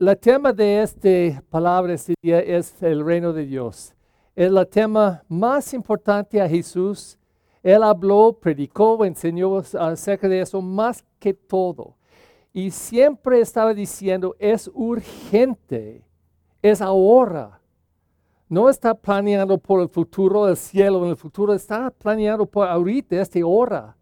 la tema de esta palabra este es el reino de Dios. Es el tema más importante a Jesús. Él habló, predicó, enseñó acerca de eso más que todo. Y siempre estaba diciendo, es urgente, es ahora. No está planeando por el futuro del cielo en el futuro, está planeando por ahorita, esta hora.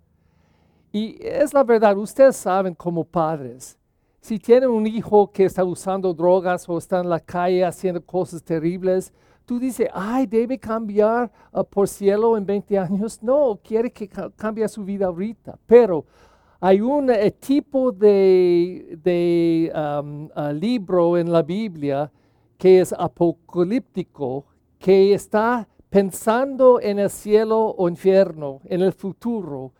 Y es la verdad, ustedes saben como padres, si tienen un hijo que está usando drogas o está en la calle haciendo cosas terribles, tú dices, ay, debe cambiar uh, por cielo en 20 años. No, quiere que cambie su vida ahorita. Pero hay un eh, tipo de, um, uh, libro en la Biblia que es apocalíptico, que está pensando en el cielo o infierno, en el futuro,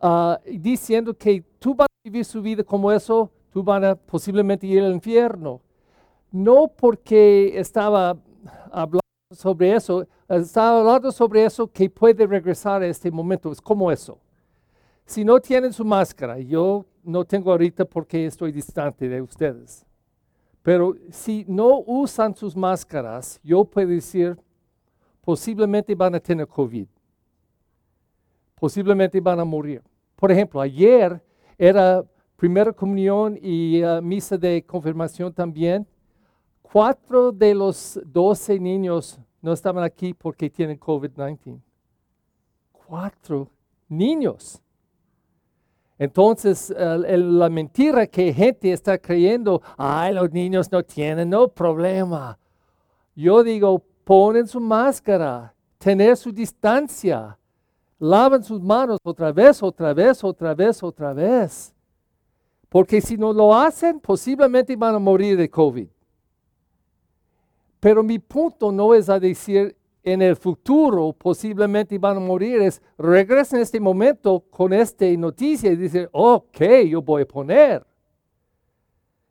uh, diciendo que tú vas a vivir su vida como eso tú van a posiblemente ir al infierno. No porque estaba hablando sobre eso, estaba hablando sobre eso que puede regresar a este momento. Es como eso. Si no tienen su máscara, yo no tengo ahorita porque estoy distante de ustedes. Pero si no usan sus máscaras, yo puedo decir, posiblemente van a tener COVID. Posiblemente van a morir. Por ejemplo, ayer era primera comunión y uh, misa de confirmación también. Cuatro de los doce niños no estaban aquí porque tienen COVID-19. Cuatro niños. Entonces, la mentira que gente está creyendo, ay, los niños no tienen no problema. Yo digo, ponen su máscara, tener su distancia, lavan sus manos otra vez, otra vez, otra vez, otra vez. Porque si no lo hacen, posiblemente van a morir de COVID. Pero mi punto no es a decir en el futuro posiblemente van a morir, es regresen en este momento con esta noticia y decir, ok, yo voy a poner.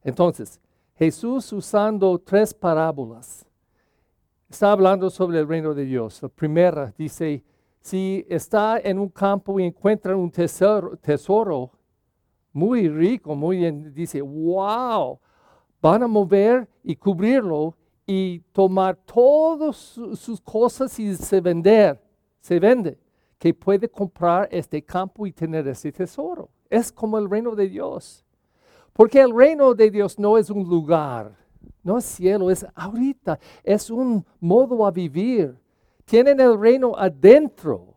Entonces, Jesús usando tres parábolas, está hablando sobre el reino de Dios. La primera dice, si está en un campo y encuentra un tesoro muy rico, muy bien, dice, wow, van a mover y cubrirlo y tomar todas sus cosas y se vender, se vende, que puede comprar este campo y tener ese tesoro. Es como el reino de Dios. Porque el reino de Dios no es un lugar, no es cielo, es ahorita, es un modo a vivir. Tienen el reino adentro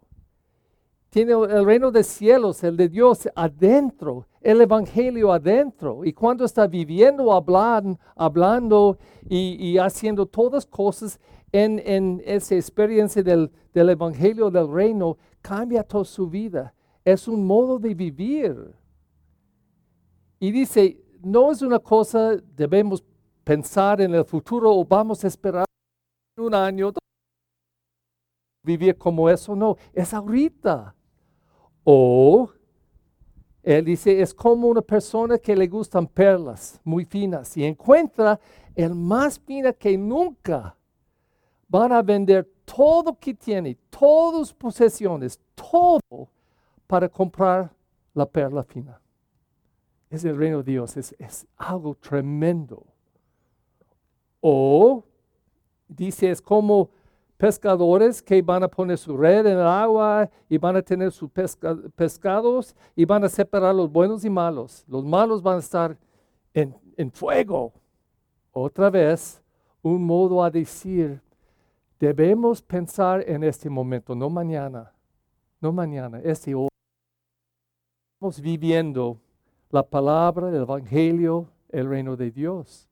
tiene el reino de cielos, el de Dios adentro, el evangelio adentro. Y cuando está viviendo, hablando, hablando y, haciendo todas cosas en, esa experiencia del, del evangelio del reino, cambia toda su vida. Es un modo de vivir. Y dice, no es una cosa, debemos pensar en el futuro o vamos a esperar un año, vivir como eso, no, es ahorita. O él dice, es como una persona que le gustan perlas muy finas y encuentra el más fina que nunca. Van a vender todo que tiene, todas sus posesiones, todo para comprar la perla fina. Es el reino de Dios, es, es algo tremendo. O dice, es como pescadores que van a poner su red en el agua y van a tener sus pescados y van a separar los buenos y malos. Los malos van a estar en, en fuego. Otra vez, un modo a decir, debemos pensar en este momento, no mañana, no mañana, este hoy. Estamos viviendo la palabra, el evangelio, el reino de Dios.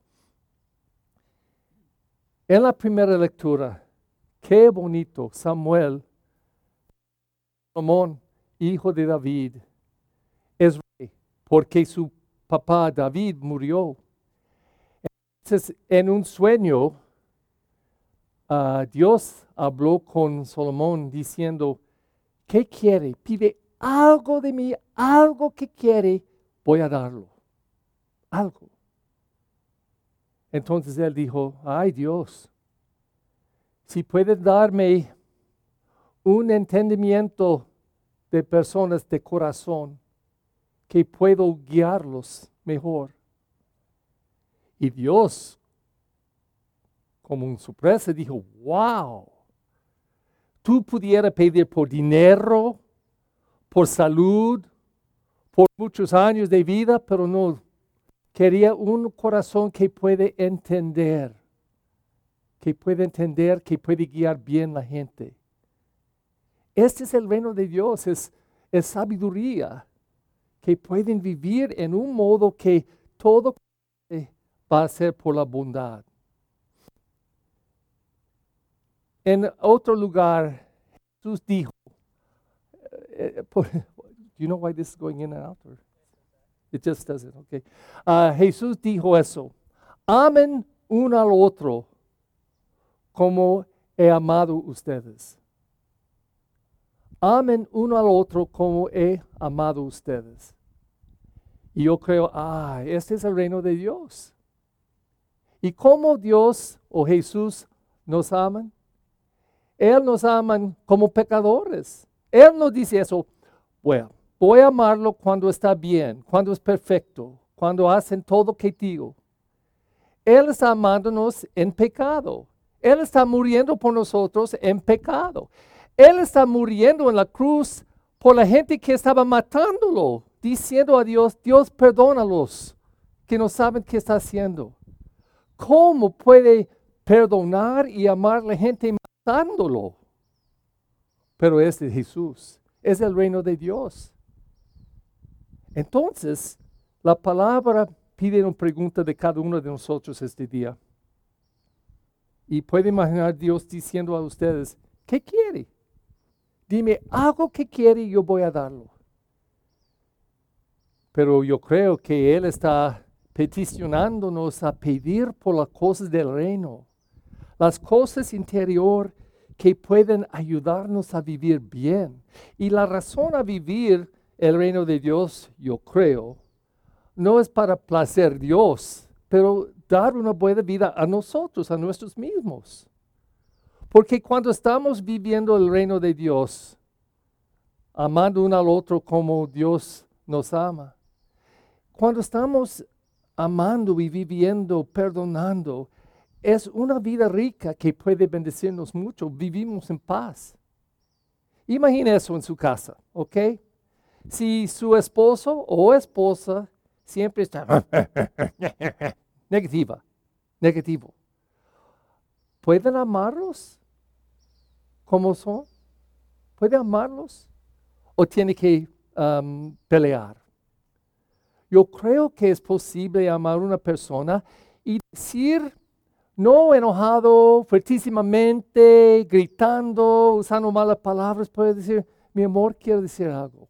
En la primera lectura, Qué bonito, Samuel, Salomón, hijo de David, es rey, porque su papá David murió. Entonces, en un sueño, ah, Dios habló con Salomón diciendo, ¿qué quiere? Pide algo de mí, algo que quiere, voy a darlo. Algo. Entonces él dijo, ay Dios, si puedes darme un entendimiento de personas de corazón, que puedo guiarlos mejor. Y Dios, como un sorpresa, dijo, wow, tú pudieras pedir por dinero, por salud, por muchos años de vida, pero no. Quería un corazón que puede entender, que puede entender, que puede guiar bien la gente. Este es el reino de Dios, es, sabiduría, que pueden vivir en un modo que todo va a ser por la bondad. En otro lugar, Jesús dijo, eh, eh, do you know why this is going in and out? It just doesn't, okay. Uh, Jesús dijo eso, amen uno al otro como he amado ustedes. Amen uno al otro como he amado ustedes. Y yo creo, ah, este es el reino de Dios. ¿Y cómo Dios o Jesús nos aman? Él nos ama como pecadores. Él nos dice eso, bueno, voy a amarlo cuando está bien, cuando es perfecto, cuando hacen todo que digo. Él está amándonos en pecado. Él está muriendo por nosotros en pecado. Él está muriendo en la cruz por la gente que estaba matándolo, diciendo a Dios, Dios perdónalos, que no saben qué está haciendo. ¿Cómo puede perdonar y amar a la gente matándolo? Pero es de Jesús, es el reino de Dios. Entonces, la palabra pide una pregunta de cada uno de nosotros este día. Y puede imaginar Dios diciendo a ustedes, ¿qué quiere? Dime algo que quiere y yo voy a darlo. Pero yo creo que Él está peticionándonos a pedir por las cosas del reino, las cosas interior que pueden ayudarnos a vivir bien. Y la razón a vivir el reino de Dios, yo creo, no es para placer Dios, pero dar una buena vida a nosotros, a nuestros mismos. Porque cuando estamos viviendo el reino de Dios, amando uno al otro como Dios nos ama, cuando estamos amando y viviendo, perdonando, es una vida rica que puede bendecirnos mucho. Vivimos en paz. Imagine eso en su casa, ¿ok? Si su esposo o esposa siempre está negativa, negativo, ¿pueden amarlos como son? ¿Puede amarlos? ¿O tiene que um, pelear? Yo creo que es posible amar a una persona y decir, no enojado, fuertísimamente, gritando, usando malas palabras, puede decir, mi amor, quiero decir algo.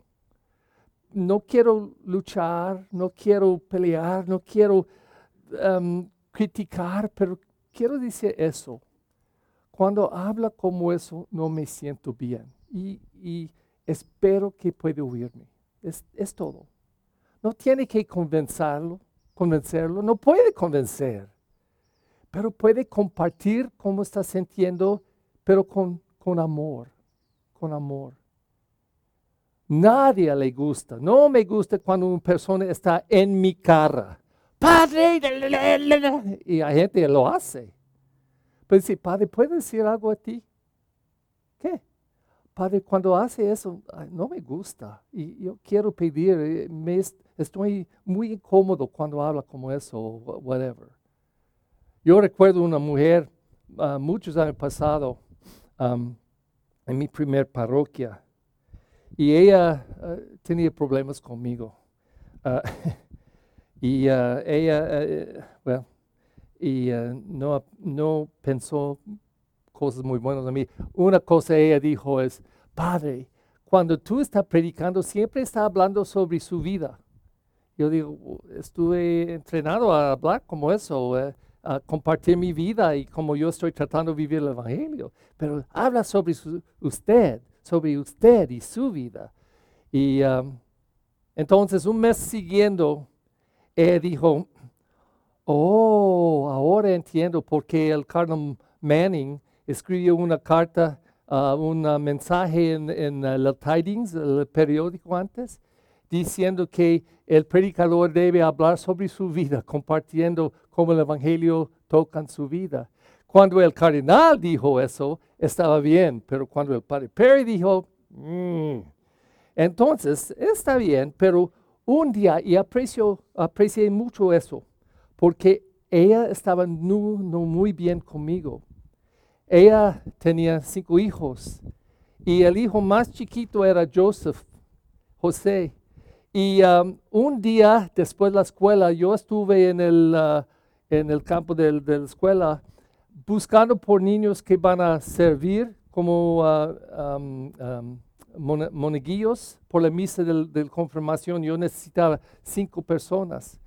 No quiero luchar, no quiero pelear, no quiero criticar, pero quiero decir eso. Cuando habla como eso, no me siento bien y, espero que pueda oírme. Es, es, todo. No tiene que convencerlo, convencerlo, no puede convencer, pero puede compartir cómo está sintiendo, pero con, con amor, con amor. Nadie le gusta, no me gusta cuando una persona está en mi cara. Padre, y la gente lo hace. Pero dice, Padre, ¿puedo decir algo a ti? ¿Qué? Padre, cuando hace eso, no me gusta. Y yo quiero pedir, eh, estoy muy incómodo cuando habla como eso, o whatever. Yo recuerdo una mujer uh, muchos años pasados um, en mi primer parroquia y ella uh, tenía problemas conmigo. Uh, y ella, bueno, y uh, no, no pensó cosas muy buenas de mí. Una cosa ella dijo es, Padre, cuando tú estás predicando, siempre está hablando sobre su vida. Yo digo, estuve entrenado a hablar como eso, a compartir mi vida y como yo estoy tratando de vivir el Evangelio. Pero habla sobre usted, sobre usted y su vida. Y um, entonces un mes siguiendo, ella dijo, Oh, ahora entiendo por qué el Cardinal Manning escribió una carta, uh, un mensaje en, el Tidings, el periódico antes, diciendo que el predicador debe hablar sobre su vida, compartiendo cómo el Evangelio toca en su vida. Cuando el cardenal dijo eso, estaba bien, pero cuando el padre Perry dijo, mm". entonces está bien, pero un día, y aprecio, aprecié mucho eso, porque ella estaba no, muy bien conmigo. Ella tenía cinco hijos y el hijo más chiquito era Joseph, José. Y um, un día después de la escuela, yo estuve en el, uh, en el campo de, la escuela buscando por niños que van a servir como uh, um, um, moneguillos por la misa de, confirmación. Yo necesitaba cinco personas.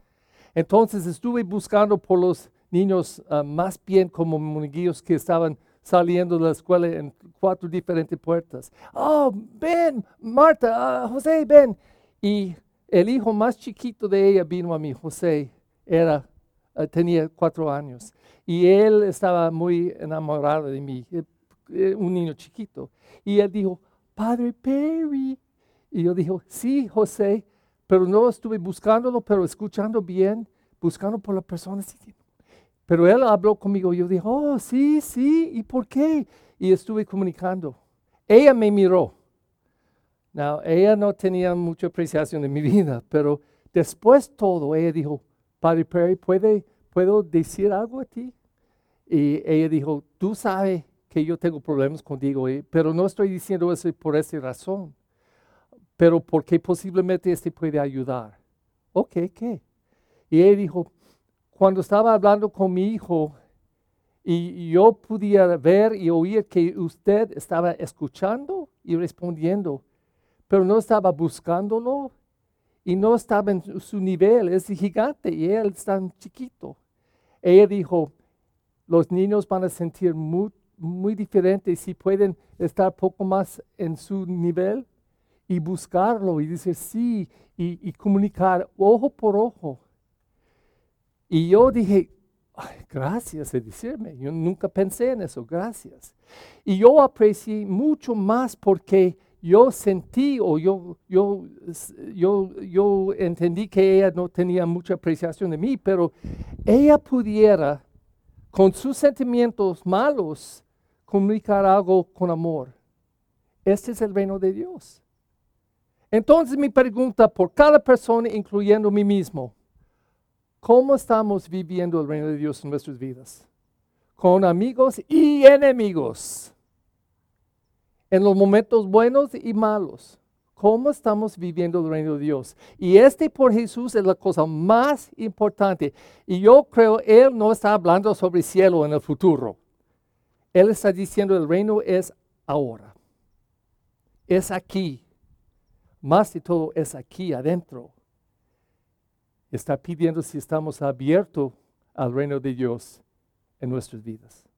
Entonces estuve buscando por los niños uh, más bien como moneguillos que estaban saliendo de la escuela en cuatro diferentes puertas. Oh, ven, Marta, uh, José, ven. Y el hijo más chiquito de ella vino a mí, José, era, uh, tenía cuatro años. Y él estaba muy enamorado de mí, eh, eh, un niño chiquito. Y él dijo, Padre Perry. Y yo dije, sí, José, pero no estuve buscándolo, pero escuchando bien, buscando por la persona. Pero él habló conmigo yo dije, oh, sí, sí, ¿y por qué? Y estuve comunicando. Ella me miró. Now, ella no tenía mucha apreciación de mi vida, pero después todo, ella dijo, Padre Perry, ¿puede, ¿puedo decir algo a ti? Y ella dijo, tú sabes que yo tengo problemas contigo, eh, pero no estoy diciendo eso por esa razón, pero porque posiblemente este puede ayudar. Ok, ¿qué? Y él dijo, cuando estaba hablando con mi hijo y yo pudiera ver y oír que usted estaba escuchando y respondiendo, pero no estaba buscándolo y no estaba en su nivel, es gigante y él es tan chiquito. Ella dijo, los niños van a sentir mucho muy diferentes si pueden estar poco más en su nivel y buscarlo y decir sí y, comunicar ojo por ojo. Y yo dije, gracias de decirme, yo nunca pensé en eso, gracias. Y yo aprecié mucho más porque yo sentí o yo, yo, yo, yo entendí que ella no tenía mucha apreciación de mí, pero ella pudiera, con sus sentimientos malos, comunicar algo con amor. Este es el reino de Dios. Entonces mi pregunta por cada persona, incluyendo mí mismo, ¿cómo estamos viviendo el reino de Dios en nuestras vidas? Con amigos y enemigos. En los momentos buenos y malos. ¿Cómo estamos viviendo el reino de Dios? Y este por Jesús es la cosa más importante. Y yo creo, Él no está hablando sobre el cielo en el futuro. Él está diciendo el reino es ahora. Es aquí. Más de todo es aquí adentro. Está pidiendo si estamos abiertos al reino de Dios en nuestras vidas.